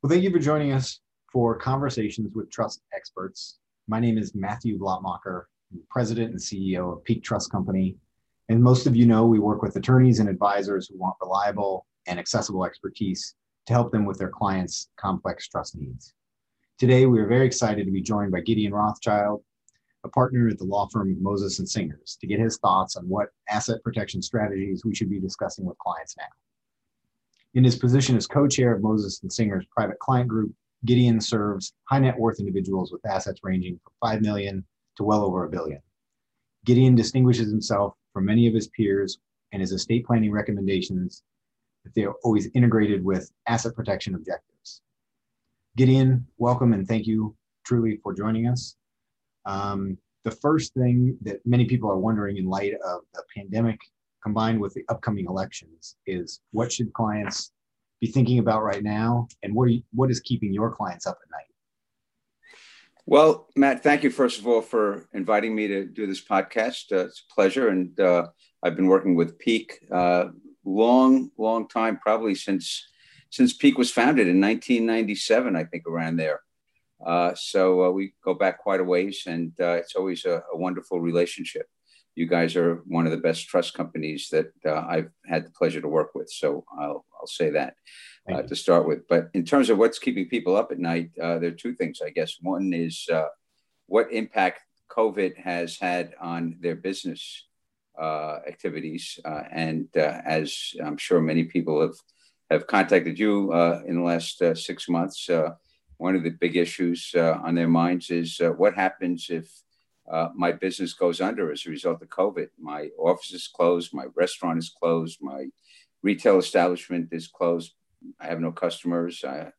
Well, thank you for joining us for Conversations with Trust Experts. My name is Matthew Blattmachr, President and CEO of Peak Trust Company. And most of you know we work with attorneys and advisors who want reliable and accessible expertise to help them with their clients' complex trust needs. Today, we are very excited to be joined by Gideon Rothschild, a partner at the law firm Moses and Singers, to get his thoughts on what asset protection strategies we should be discussing with clients now. In his position as co-chair of Moses and Singers Private Client Group, Gideon serves high net worth individuals with assets ranging from 5 million to well over a billion. Gideon distinguishes himself from many of his peers and his estate planning recommendations that they are always integrated with asset protection objectives. Gideon, welcome and thank you truly for joining us. Um, the first thing that many people are wondering in light of the pandemic combined with the upcoming elections is what should clients be thinking about right now and what, you, what is keeping your clients up at night? Well, Matt, thank you first of all for inviting me to do this podcast. Uh, it's a pleasure, and uh, I've been working with Peak uh, long, long time, probably since since Peak was founded in 1997, I think, around there. Uh, so uh, we go back quite a ways, and uh, it's always a, a, wonderful relationship. You guys are one of the best trust companies that uh, I've had the pleasure to work with. So I'll, I'll say that uh, to start with. But in terms of what's keeping people up at night, there are two things, I guess. One is what impact COVID has had on their business activities. and as I'm sure many people have, have contacted you in the last six months, one of the big issues uh, on their minds is uh, what happens if uh, my business goes under as a result of COVID. My office is closed, my restaurant is closed, my retail establishment is closed. I have no customers, uh,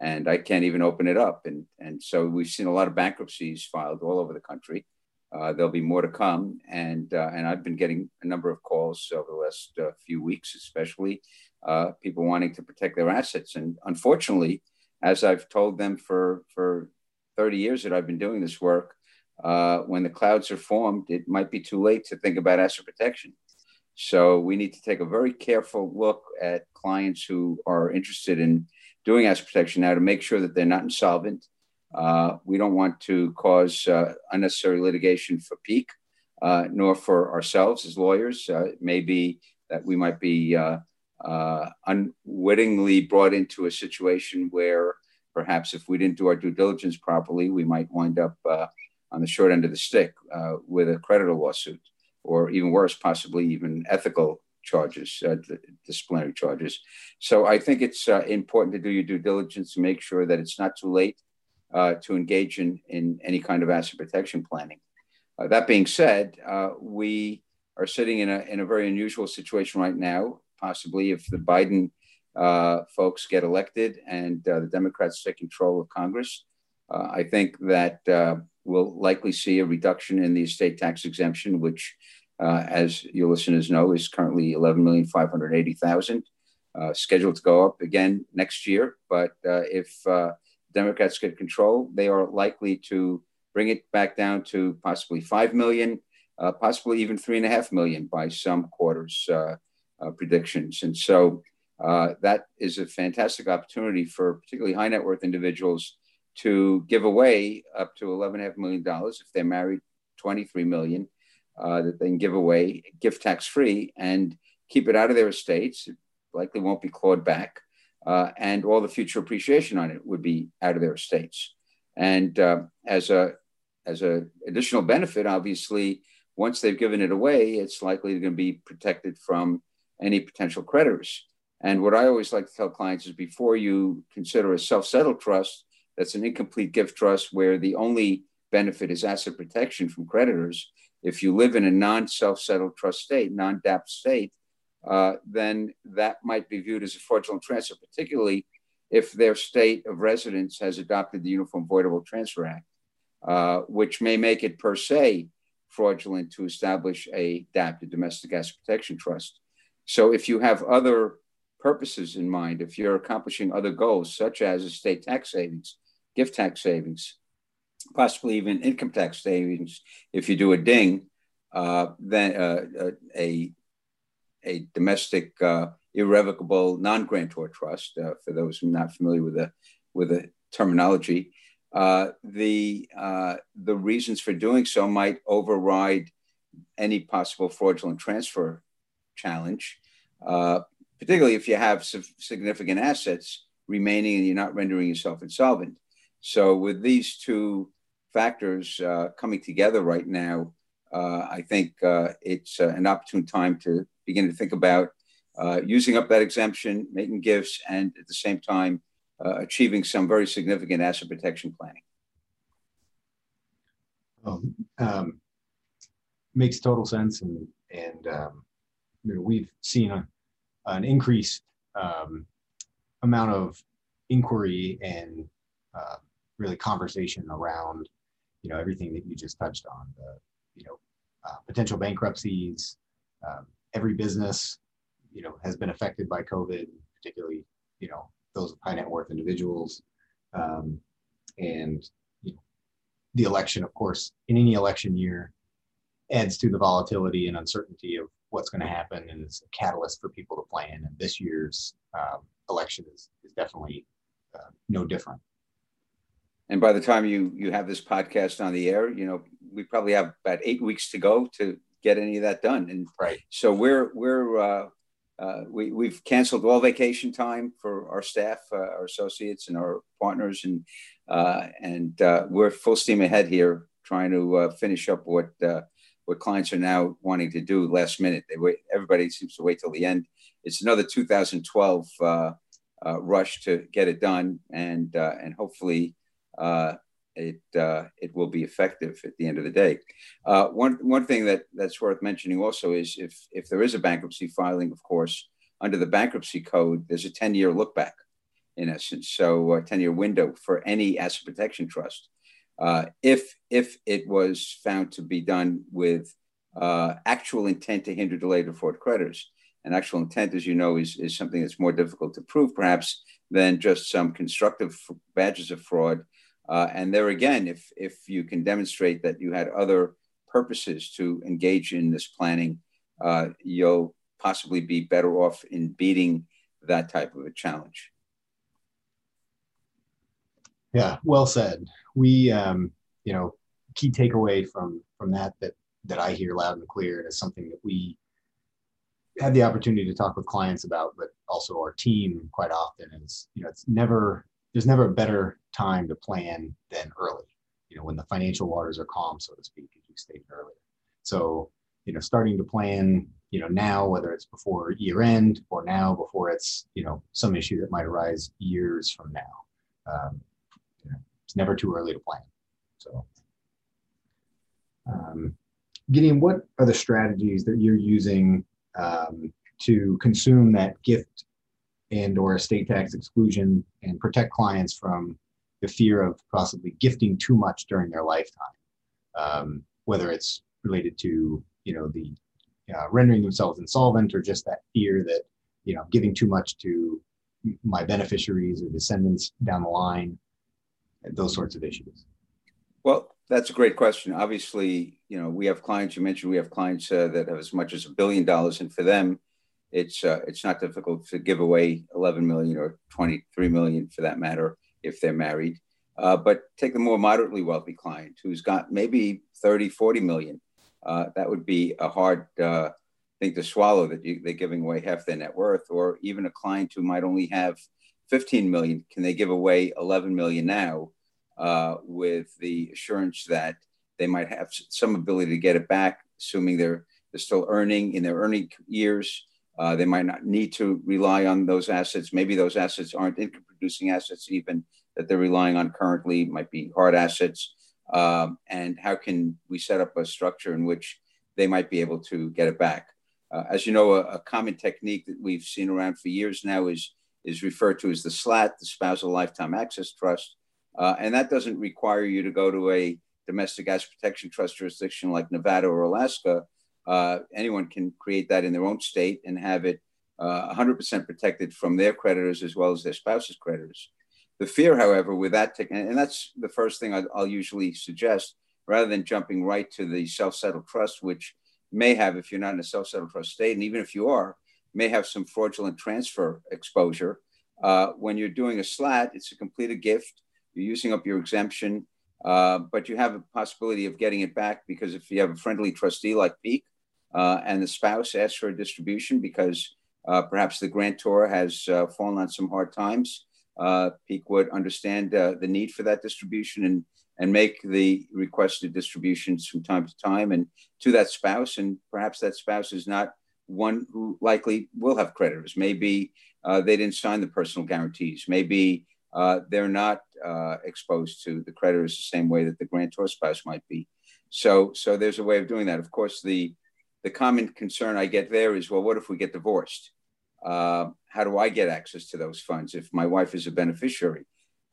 and I can't even open it up. And and so we've seen a lot of bankruptcies filed all over the country. Uh, there'll be more to come, and uh, and I've been getting a number of calls over the last few weeks, especially people wanting to protect their assets. And unfortunately, as I've told them for, for 30 years that I've been doing this work, uh, when the clouds are formed, it might be too late to think about asset protection. So we need to take a very careful look at clients who are interested in doing asset protection now to make sure that they're not insolvent. Uh, we don't want to cause uh, unnecessary litigation for Peak, uh, nor for ourselves as lawyers. Uh, it may be that we might be uh, uh, unwittingly brought into a situation where perhaps if we didn't do our due diligence properly, we might wind up on the short end of the stick with a creditor lawsuit, or even worse, possibly even ethical charges, uh, disciplinary charges. So I think it's uh, important to do your due diligence to make sure that it's not too late uh, to engage in, in any kind of asset protection planning. that being said, we are sitting in a, in a very unusual situation right now possibly if the Biden uh, folks get elected and uh, the Democrats take control of Congress. Uh, I think that uh, we'll likely see a reduction in the estate tax exemption, which, uh, as your listeners know, is currently 11,580,000, uh, scheduled to go up again next year. But if Democrats get control, they are likely to bring it back down to possibly 5 million, possibly even 3.5 million by some quarters uh, predictions. And so uh, that is a fantastic opportunity for particularly high net worth individuals to give away up to $11.5 million if they're married, 23 million uh, that they can give away gift tax free and keep it out of their estates. It likely won't be clawed back. Uh, and all the future appreciation on it would be out of their estates. And uh, as a as a additional benefit, obviously, once they've given it away, it's likely going to be protected from any potential creditors. And what I always like to tell clients is before you consider a self settled trust, that's an incomplete gift trust where the only benefit is asset protection from creditors. If you live in a non self settled trust state, non DAP state, uh, then that might be viewed as a fraudulent transfer, particularly if their state of residence has adopted the Uniform Voidable Transfer Act, uh, which may make it per se fraudulent to establish a DAP, a domestic asset protection trust. So if you have other purposes in mind, if you're accomplishing other goals, such as estate tax savings, gift tax savings, possibly even income tax savings, if you do a DING, uh, then uh, uh, a, a domestic uh, irrevocable non-grantor trust, uh, for those who are not familiar with the with a terminology, the the reasons for doing so might override any possible fraudulent transfer challenge, particularly if you have significant assets remaining and you're not rendering yourself insolvent. So, with these two factors uh, coming together right now, uh, I think uh, it's an opportune time to begin to think about using up that exemption, making gifts, and at the same time, uh, achieving some very significant asset protection planning. Um, um, makes total sense, and and um, you know, we've seen a, an increased um, amount of inquiry and uh, really conversation around you know everything that you just touched on the you know uh, potential bankruptcies um, every business you know has been affected by covid particularly you know those high net worth individuals. Um, and you know, the election, of course, in any election year, adds to the volatility and uncertainty of what's going to happen, and it's a catalyst for people to plan. And this year's um, election is, is definitely uh, no different. And by the time you you have this podcast on the air, you know we probably have about eight weeks to go to get any of that done. And right. So we're we're uh, uh, we, we've canceled all vacation time for our staff, uh, our associates, and our partners, and uh, and uh, we're full steam ahead here, trying to uh, finish up what uh, what clients are now wanting to do last minute. They wait. Everybody seems to wait till the end. It's another 2012 rush to get it done, and and hopefully it uh, it will be effective at the end of the day. Uh, one one thing that that's worth mentioning also is if if there is a bankruptcy filing, of course, under the bankruptcy code, there's a 10 year look back, in essence, so a 10 year window for any asset protection trust. Uh, if if it was found to be done with uh, actual intent to hinder, delay, defraud creditors. And actual intent, as you know, is, is something that's more difficult to prove, perhaps, than just some constructive badges of fraud uh, and there again, if, if you can demonstrate that you had other purposes to engage in this planning, uh, you'll possibly be better off in beating that type of a challenge. Yeah, well said. We, um, you know, key takeaway from from that that that I hear loud and clear, is something that we have the opportunity to talk with clients about, but also our team quite often is, you know, it's never there's never a better time to plan than early, you know, when the financial waters are calm, so to speak, as you stated earlier. So, you know, starting to plan, you know, now, whether it's before year end or now before it's, you know, some issue that might arise years from now. Um, you know, it's never too early to plan. So, um, Gideon, what are the strategies that you're using um, to consume that gift and or estate tax exclusion and protect clients from the fear of possibly gifting too much during their lifetime, um, whether it's related to you know the uh, rendering themselves insolvent or just that fear that you know giving too much to my beneficiaries or descendants down the line, those sorts of issues. Well, that's a great question. Obviously, you know we have clients. You mentioned we have clients uh, that have as much as a billion dollars, and for them, it's uh, it's not difficult to give away 11 million or 23 million for that matter if they're married. Uh, but take the more moderately wealthy client who's got maybe 30, 40 million. Uh, that would be a hard uh, thing to swallow that you, they're giving away half their net worth, or even a client who might only have 15 million. Can they give away 11 million now uh, with the assurance that they might have some ability to get it back, assuming they're, they're still earning in their earning years? Uh, they might not need to rely on those assets. Maybe those assets aren't income producing assets, even that they're relying on currently, might be hard assets. Um, and how can we set up a structure in which they might be able to get it back? Uh, as you know, a, a, common technique that we've seen around for years now is, is referred to as the SLAT, the Spousal Lifetime Access Trust. Uh, and that doesn't require you to go to a domestic asset protection trust jurisdiction like Nevada or Alaska uh, anyone can create that in their own state and have it uh, 100% protected from their creditors as well as their spouse's creditors. The fear, however, with that, te- and that's the first thing I'll, I'll usually suggest, rather than jumping right to the self-settled trust, which may have, if you're not in a self-settled trust state, and even if you are, may have some fraudulent transfer exposure. Uh, when you're doing a slat, it's a completed gift. You're using up your exemption, uh, but you have a possibility of getting it back because if you have a friendly trustee like Peak uh, and the spouse asks for a distribution because uh, perhaps the grantor has uh, fallen on some hard times, Peak would understand the need for that distribution and and make the requested distributions from time to time and to that spouse. And perhaps that spouse is not one who likely will have creditors. Maybe uh, they didn't sign the personal guarantees. Maybe uh, they're not uh, exposed to the creditors the same way that the grantor spouse might be. So, so there's a way of doing that. Of course, the the common concern I get there is, well, what if we get divorced? Uh, how do I get access to those funds if my wife is a beneficiary?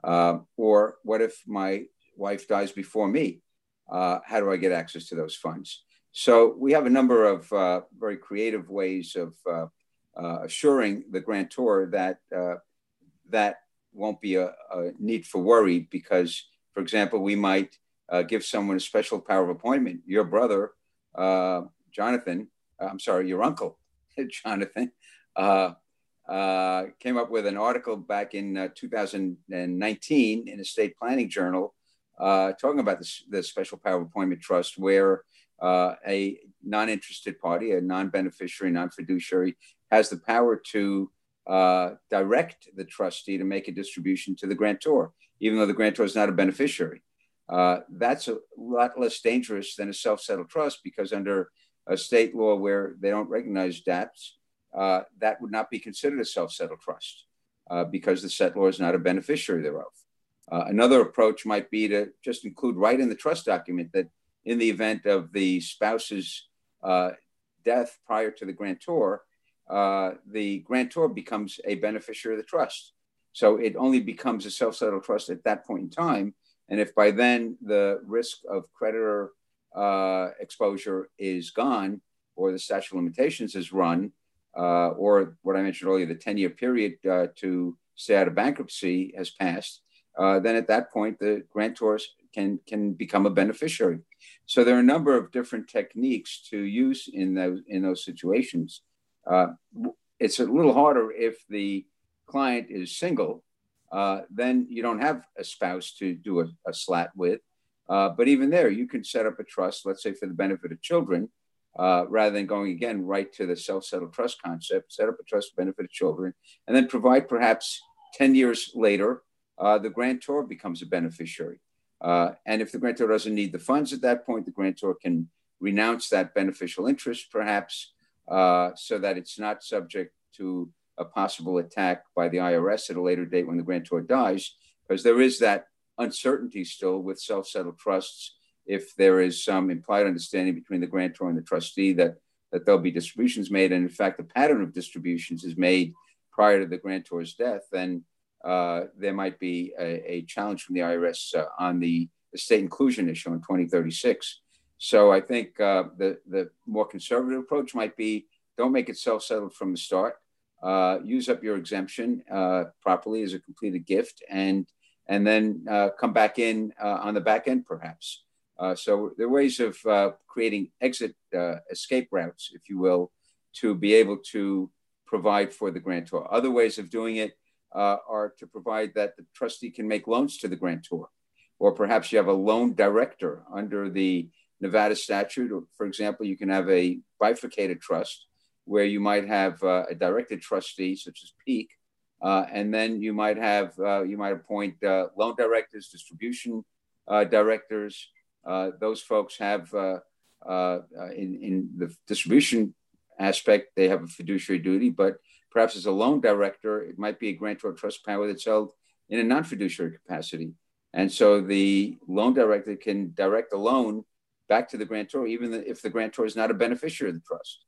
Uh, or what if my wife dies before me? Uh, how do I get access to those funds? So we have a number of uh, very creative ways of uh, uh assuring the grantor that that won't be a, a, need for worry because, for example, we might give someone a special power of appointment. Your brother, Jonathan, I'm sorry, your uncle, Jonathan, came up with an article back in 2019 in a state planning journal uh, talking about this, the special power appointment trust, where uh, a non-interested party, a non-beneficiary, non-fiduciary, has the power to uh, direct the trustee to make a distribution to the grantor, even though the grantor is not a beneficiary. Uh, that's a lot less dangerous than a self-settled trust because under a state law where they don't recognize DAPs, uh, that would not be considered a self-settled trust uh, because the settlor is not a beneficiary thereof. Uh, another approach might be to just include right in the trust document that in the event of the spouse's uh, death prior to the grantor, uh, the grantor becomes a beneficiary of the trust. So it only becomes a self settled trust at that point in time. And if by then the risk of creditor uh, exposure is gone, or the statute of limitations is run, uh, or what I mentioned earlier, the 10 year period uh, to stay out of bankruptcy has passed, uh, then at that point the grantors can can become a beneficiary. So there are a number of different techniques to use in those in those situations. Uh, it's a little harder if the client is single. Then you don't have a spouse to do a, a slat with. Uh, but even there, you can set up a trust, let's say for the benefit of children, uh, rather than going again right to the self-settled trust concept. Set up a trust for benefit of children, and then provide perhaps ten years later uh, the grantor becomes a beneficiary. Uh, and if the grantor doesn't need the funds at that point, the grantor can renounce that beneficial interest, perhaps, uh, so that it's not subject to a possible attack by the IRS at a later date when the grantor dies, because there is that uncertainty still with self settled trusts. If there is some implied understanding between the grantor and the trustee that, that there'll be distributions made, and in fact, the pattern of distributions is made prior to the grantor's death, then uh, there might be a, a, challenge from the IRS uh, on the estate inclusion issue in 2036. So I think uh, the, the more conservative approach might be don't make it self settled from the start. Uh, use up your exemption uh, properly as a completed gift and, and then uh, come back in uh, on the back end, perhaps. Uh, so there are ways of creating exit escape routes, if you will, to be able to provide for the grantor. Other ways of doing it uh, are to provide that the trustee can make loans to the grantor. Or perhaps you have a loan director under the Nevada statute. Or, for example, you can have a bifurcated trust where you might have uh, a directed trustee, such as Peak, uh, and then you might have uh, you might appoint uh, loan directors, distribution uh, directors. those folks have in in the distribution aspect, they have a fiduciary duty, but Perhaps as a loan director, it might be a grantor trust power that's held in a non fiduciary capacity. And so the loan director can direct a loan back to the grantor, even if the grantor is not a beneficiary of the trust.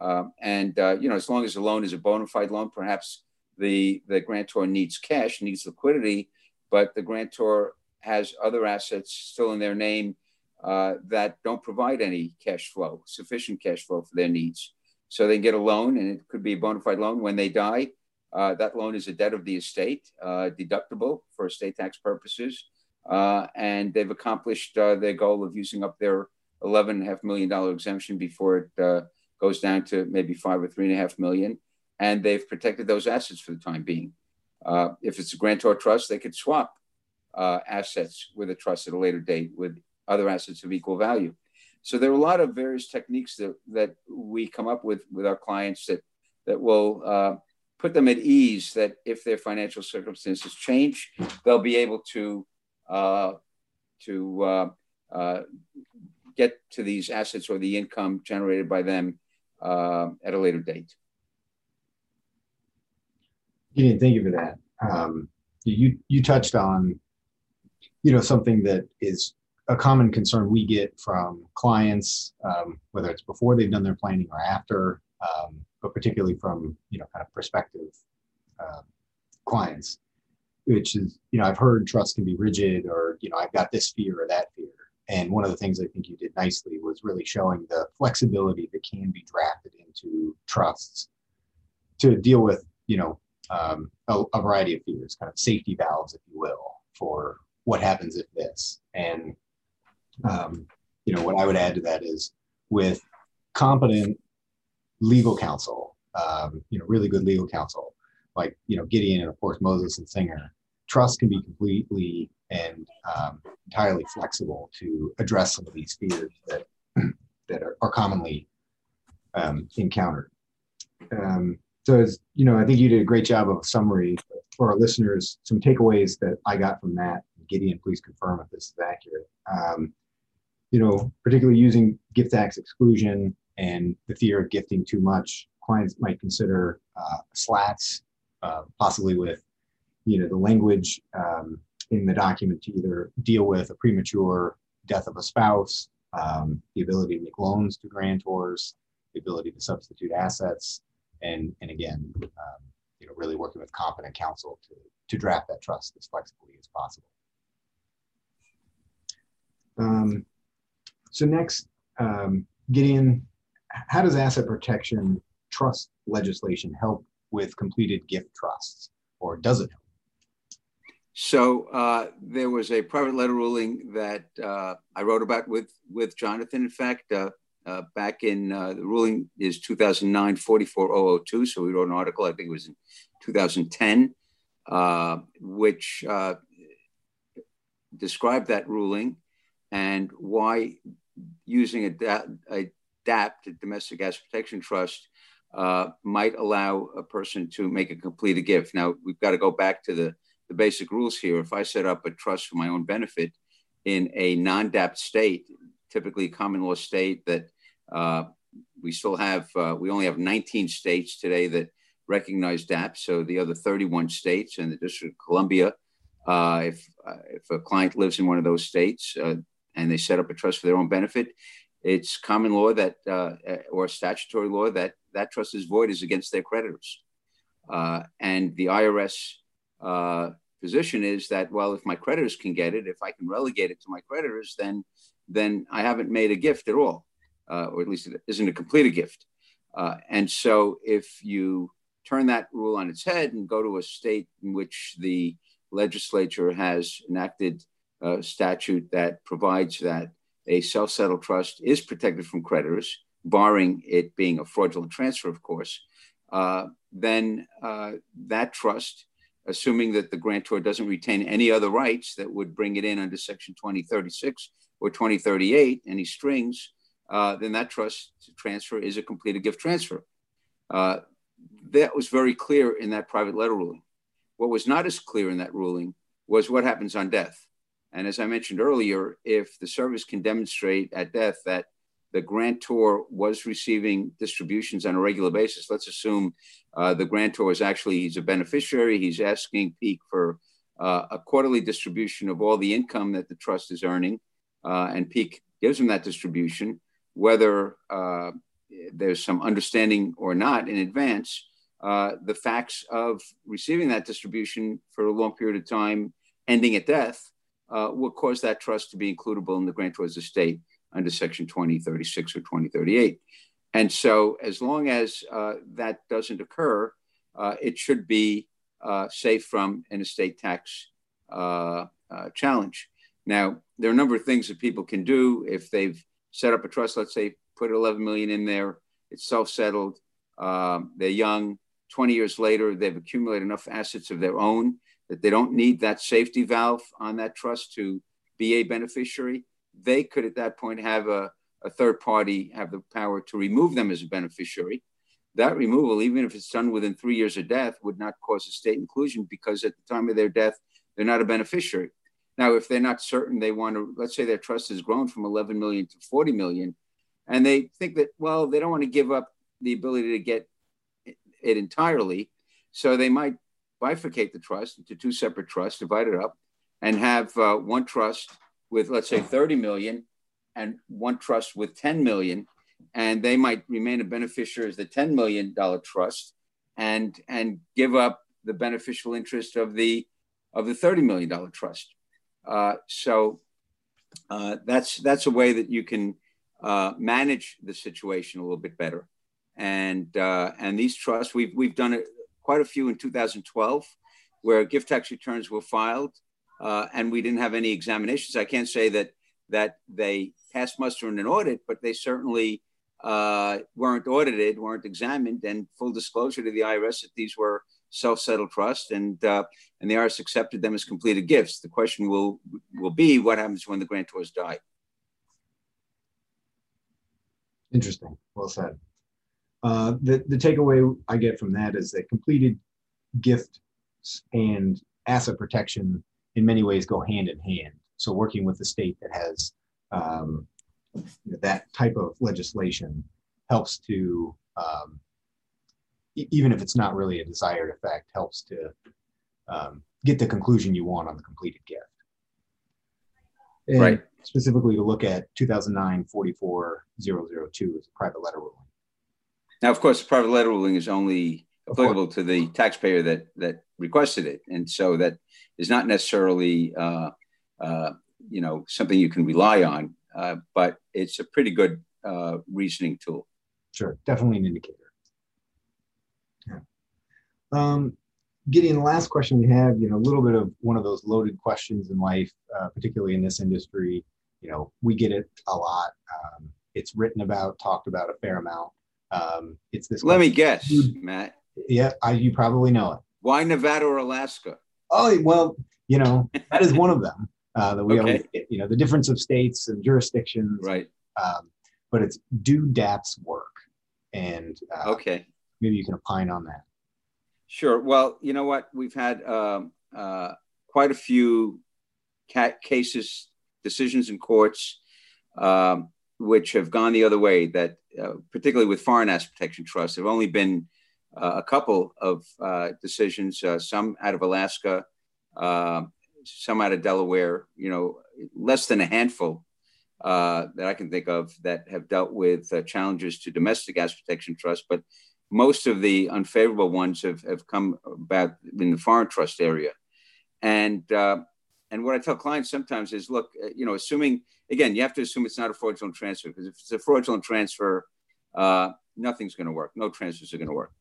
Um, and, uh, you know, as long as the loan is a bona fide loan, perhaps the, the grantor needs cash, needs liquidity, but the grantor has other assets still in their name uh, that don't provide any cash flow, sufficient cash flow for their needs. So they get a loan, and it could be a bona fide loan. When they die, uh, that loan is a debt of the estate, uh, deductible for estate tax purposes, uh, and they've accomplished uh, their goal of using up their $11.5 million exemption before it uh, goes down to maybe five or three and a half million. And they've protected those assets for the time being. Uh, if it's a grantor trust, they could swap uh, assets with a trust at a later date with other assets of equal value. So there are a lot of various techniques that, that we come up with with our clients that that will uh, put them at ease that if their financial circumstances change, they'll be able to uh, to uh, uh, get to these assets or the income generated by them at a later date. Yeah, thank you for that. Um, you you touched on, you know, something that is a common concern we get from clients, um, whether it's before they've done their planning or after, um, but particularly from you know kind of prospective uh, clients, which is you know I've heard trust can be rigid or you know I've got this fear or that fear, and one of the things I think you did nicely was really showing the flexibility that can be drafted into trusts to deal with you know um, a, a variety of fears, kind of safety valves, if you will, for what happens if this and um, you know, what I would add to that is with competent legal counsel, um, you know, really good legal counsel, like, you know, Gideon and of course Moses and Singer, trust can be completely and um, entirely flexible to address some of these fears that, that are, are commonly um, encountered. Um, so, as you know, I think you did a great job of summary for our listeners. Some takeaways that I got from that. Gideon, please confirm if this is accurate. Um, you know, particularly using gift tax exclusion and the fear of gifting too much, clients might consider uh, slats, uh, possibly with, you know, the language um, in the document to either deal with a premature death of a spouse, um, the ability to make loans to grantors, the ability to substitute assets, and and again, um, you know, really working with competent counsel to to draft that trust as flexibly as possible. Um, so next, um, Gideon, how does asset protection trust legislation help with completed gift trusts, or does it help? So uh, there was a private letter ruling that uh, I wrote about with with Jonathan. In fact, uh, uh back in uh, the ruling is 2009 44002. So we wrote an article. I think it was in 2010, uh, which described that ruling and why using a, a DAP, the Domestic Asset Protection Trust, uh, might allow a person to make a complete gift. Now, we've got to go back to the, the basic rules here. If I set up a trust for my own benefit in a non DAP state, typically common law state that uh, we still have, uh, we only have 19 states today that recognize DAP. So the other 31 states and the District of Columbia, uh, if, uh, if a client lives in one of those states, uh, and they set up a trust for their own benefit, it's common law that uh, or statutory law that that trust is void is against their creditors. And the IRS position is that well, if my creditors can get it, if I can relegate it to my creditors, then then I haven't made a gift at all, uh, or at least it isn't a complete gift. Uh, and so if you turn that rule on its head and go to a state in which the legislature has enacted uh, statute that provides that a self settled trust is protected from creditors, barring it being a fraudulent transfer, of course, uh, then uh, that trust, assuming that the grantor doesn't retain any other rights that would bring it in under Section 2036 or 2038, any strings, uh, then that trust transfer is a completed gift transfer. Uh, that was very clear in that private letter ruling. What was not as clear in that ruling was what happens on death. And as I mentioned earlier, if the service can demonstrate at death that the grantor was receiving distributions on a regular basis, let's assume uh, the grantor is actually he's a beneficiary, he's asking Peak for uh, a quarterly distribution of all the income that the trust is earning, uh, and Peak gives them that distribution, whether uh, there's some understanding or not in advance. Uh, the facts of receiving that distribution for a long period of time, ending at death, uh, will cause that trust to be includable in the grantor's estate under Section 2036 or 2038. And so, as long as uh, that doesn't occur, uh, it should be safe from an estate tax challenge. Now, there are a number of things that people can do if they've set up a trust. Let's say put 11 million in there. It's self-settled. Um, they're young. 20 years later, they've accumulated enough assets of their own that they don't need that safety valve on that trust to be a beneficiary. They could at that point have a, a third party have the power to remove them as a beneficiary. That removal, even if it's done within three years of death, would not cause estate inclusion because at the time of their death, they're not a beneficiary. Now, if they're not certain they want to, let's say their trust has grown from 11 million to 40 million, and they think that, well, they don't want to give up the ability to get it entirely. So they might bifurcate the trust into two separate trusts, divide it up, and have uh, one trust with, let's say, 30 million and one trust with 10 million. And they might remain a beneficiary as the $10 million trust and, and give up the beneficial interest of the, of the $30 million trust. Uh, so uh, that's, that's a way that you can uh, manage the situation a little bit better. And, uh, and these trusts, we've, we've done it quite a few in 2012 where gift tax returns were filed uh, and we didn't have any examinations. I can't say that that they passed muster in an audit, but they certainly uh, weren't audited, weren't examined, and full disclosure to the IRS that these were self-settled trust, and uh, and the IRS accepted them as completed gifts. The question will will be what happens when the grantors die. Interesting. Well said. Uh, the, the takeaway I get from that is that completed gifts and asset protection in many ways go hand in hand. So working with the state that has um, that type of legislation helps to, um, even if it's not really a desired effect, helps to um, get the conclusion you want on the completed gift. And right. Specifically to look at 2009 44002 as a private letter ruling. Now, of course, the private letter ruling is only applicable to the taxpayer that that requested it, and so that is not necessarily uh, uh, you know something you can rely on, uh, but it's a pretty good uh, reasoning tool. Sure, definitely an indicator. Um, Gideon, the last question we have, you know, a little bit of one of those loaded questions in life, uh, particularly in this industry. You know, we get it a lot. Um, it's written about, talked about a fair amount. Um, it's this. Let me guess, Matt. Yeah, I, you probably know it. Why Nevada or Alaska? Oh well, you know that is one of them uh, that we okay. always get. You know the difference of states and jurisdictions, right? Um, but it's do DAPS work? And uh, okay, maybe you can opine on that. Sure. Well, you know what? We've had um, uh, quite a few cases, decisions in courts, um, which have gone the other way. That uh, particularly with foreign asset protection trusts, there have only been uh, a couple of uh, decisions, uh, some out of Alaska, some out of Delaware. You know, less than a handful that I can think of that have dealt with challenges to domestic asset protection trusts, but most of the unfavorable ones have, have come about in the foreign trust area. And uh, and what I tell clients sometimes is, look, you know, assuming again, you have to assume it's not a fraudulent transfer because if it's a fraudulent transfer, uh, nothing's going to work. No transfers are going to work.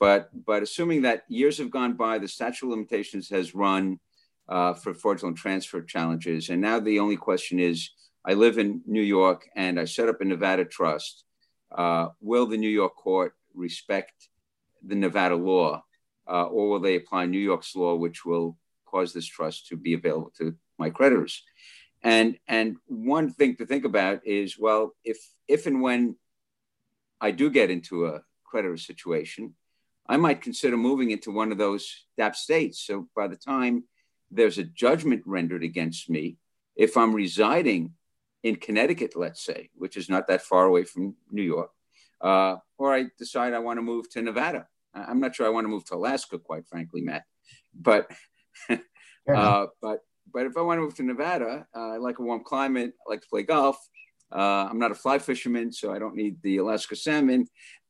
But but assuming that years have gone by, the statute of limitations has run uh, for fraudulent transfer challenges, and now the only question is, I live in New York and I set up a Nevada trust. Uh, will the New York court respect the Nevada law, uh, or will they apply New York's law, which will cause this trust to be available to my creditors? And and one thing to think about is, well, if if and when I do get into a creditor situation, I might consider moving into one of those DAP states. So by the time there's a judgment rendered against me, if I'm residing in Connecticut, let's say, which is not that far away from New York, uh, or I decide I want to move to Nevada. I'm not sure I want to move to Alaska, quite frankly, Matt. But uh, but but if I want to move to Nevada, uh, I like a warm climate. I like to play golf. Uh, I'm not a fly fisherman, so I don't need the Alaska salmon.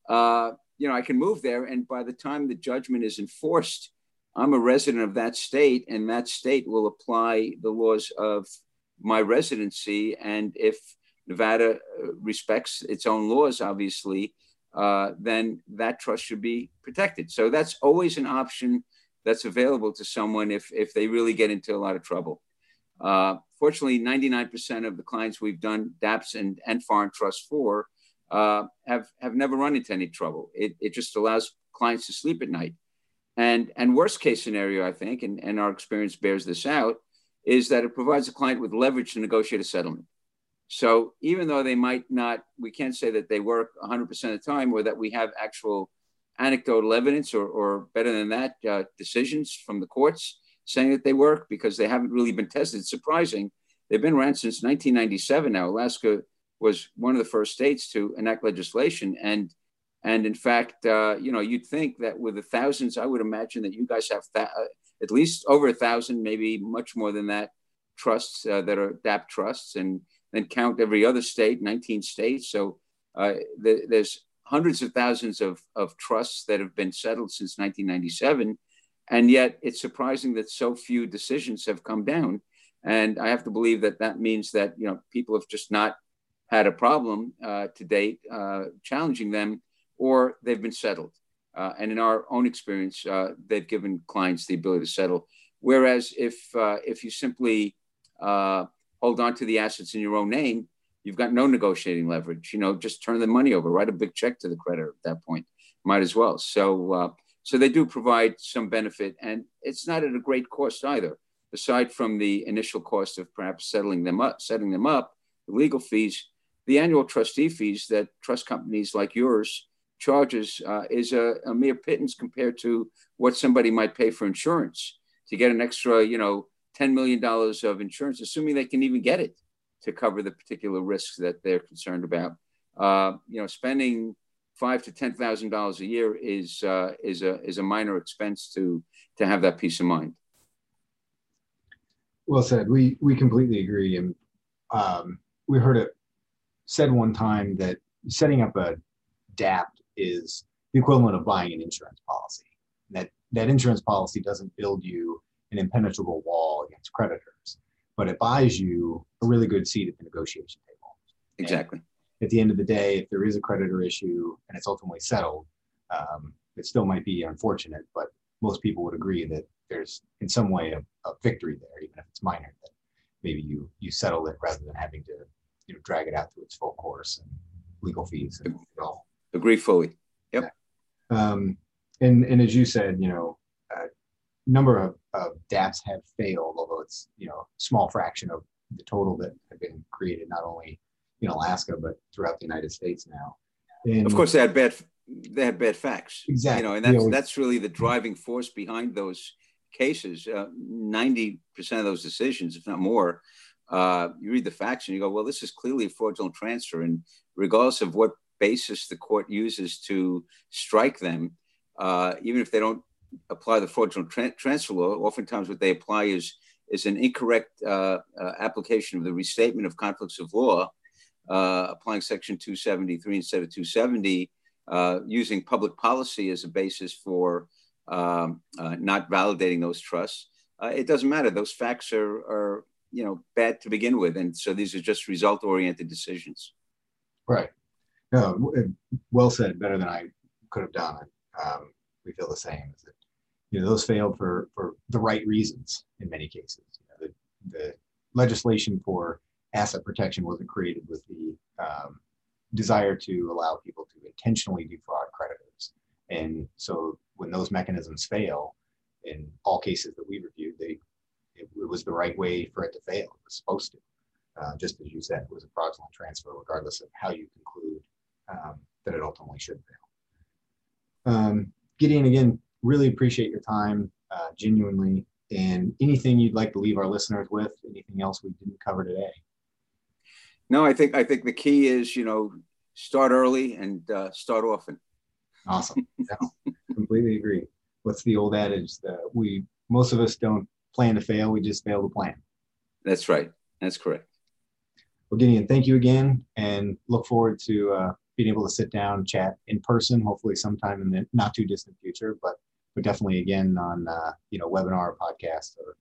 Uh, you know, I can move there, and by the time the judgment is enforced, I'm a resident of that state, and that state will apply the laws of my residency. And if Nevada uh, respects its own laws, obviously, uh, then that trust should be protected. So that's always an option that's available to someone if, if they really get into a lot of trouble. Uh, fortunately, 99% of the clients we've done DAPS and, and foreign trusts for uh, have, have never run into any trouble. It, it just allows clients to sleep at night. And, and worst case scenario, I think, and, and our experience bears this out, is that it provides a client with leverage to negotiate a settlement. So even though they might not, we can't say that they work 100% of the time or that we have actual anecdotal evidence or, or better than that, uh, decisions from the courts saying that they work because they haven't really been tested. It's surprising. They've been around since 1997 now. Alaska was one of the first states to enact legislation. And and in fact, uh, you know, you'd think that with the thousands, I would imagine that you guys have th- uh, at least over a thousand, maybe much more than that, trusts uh, that are DAP trusts, and then count every other state, 19 states. So uh, the, there's hundreds of thousands of, of trusts that have been settled since 1997. And yet it's surprising that so few decisions have come down. And I have to believe that that means that, you know, people have just not had a problem uh, to date uh, challenging them or they've been settled. Uh, and in our own experience, uh, they've given clients the ability to settle. Whereas if uh, if you simply uh, hold on to the assets in your own name, you've got no negotiating leverage. You know, just turn the money over, write a big check to the creditor at that point. Might as well. So uh, so they do provide some benefit, and it's not at a great cost either. Aside from the initial cost of perhaps settling them up, setting them up, the legal fees, the annual trustee fees that trust companies like yours charges uh, is a, a, mere pittance compared to what somebody might pay for insurance to get an extra, you know, $10 million of insurance, assuming they can even get it to cover the particular risks that they're concerned about. Uh, you know, spending five to ten thousand dollars a year is uh, is a is a minor expense to to have that peace of mind. Well said. We we completely agree, and um, we heard it said one time that setting up a DAP is the equivalent of buying an insurance policy. That that insurance policy doesn't build you an impenetrable wall against creditors, but it buys you a really good seat at the negotiation table. Exactly. And at the end of the day, if there is a creditor issue and it's ultimately settled, um, it still might be unfortunate, but most people would agree that there's in some way a, a victory there, even if it's minor. That maybe you you settle it rather than having to you know drag it out through its full course and legal fees and all. Agree fully. Yep. Um, and and as you said, you know, number of, of DAPs have failed, although it's you know small fraction of the total that have been created, not only in Alaska but throughout the United States now. And of course, they had bad they had bad facts. Exactly. You know, and that's that's really the driving force behind those cases. Uh, ninety uh, percent of those decisions, if not more, uh, you read the facts and you go, well, this is clearly a fraudulent transfer, and regardless of what basis the court uses to strike them, uh, even if they don't apply the fraudulent tra- transfer law, oftentimes what they apply is is an incorrect uh, uh, application of the restatement of conflicts of law, uh, applying Section 273 instead of 270, uh, using public policy as a basis for um, uh, not validating those trusts. it doesn't matter; those facts are, are you know bad to begin with, and so these are just result-oriented decisions. Right. No, well said. Better than I could have done. Um, we feel the same. You know, those failed for for the right reasons in many cases. You know, the, the legislation for asset protection wasn't created with the um, desire to allow people to intentionally defraud creditors. And so when those mechanisms fail, in all cases that we reviewed, they it, it was the right way for it to fail. It was supposed to. Uh, just as you said, it was a fraudulent transfer, regardless of how you conclude um, that it ultimately should fail. Um, Gideon, again, really appreciate your time, uh, genuinely. And anything you'd like to leave our listeners with? Anything else we didn't cover today? No, I think I think the key is you know start early and uh, start often. Awesome. Yeah, completely agree. What's the old adage that we most of us don't plan to fail; we just fail to plan. That's right. That's correct. Well, Gideon, thank you again, and look forward to uh, being able to sit down and chat in person, hopefully sometime in the not too distant future, but but definitely again on uh, you know webinar, podcast, or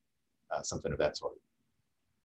uh, something of that sort.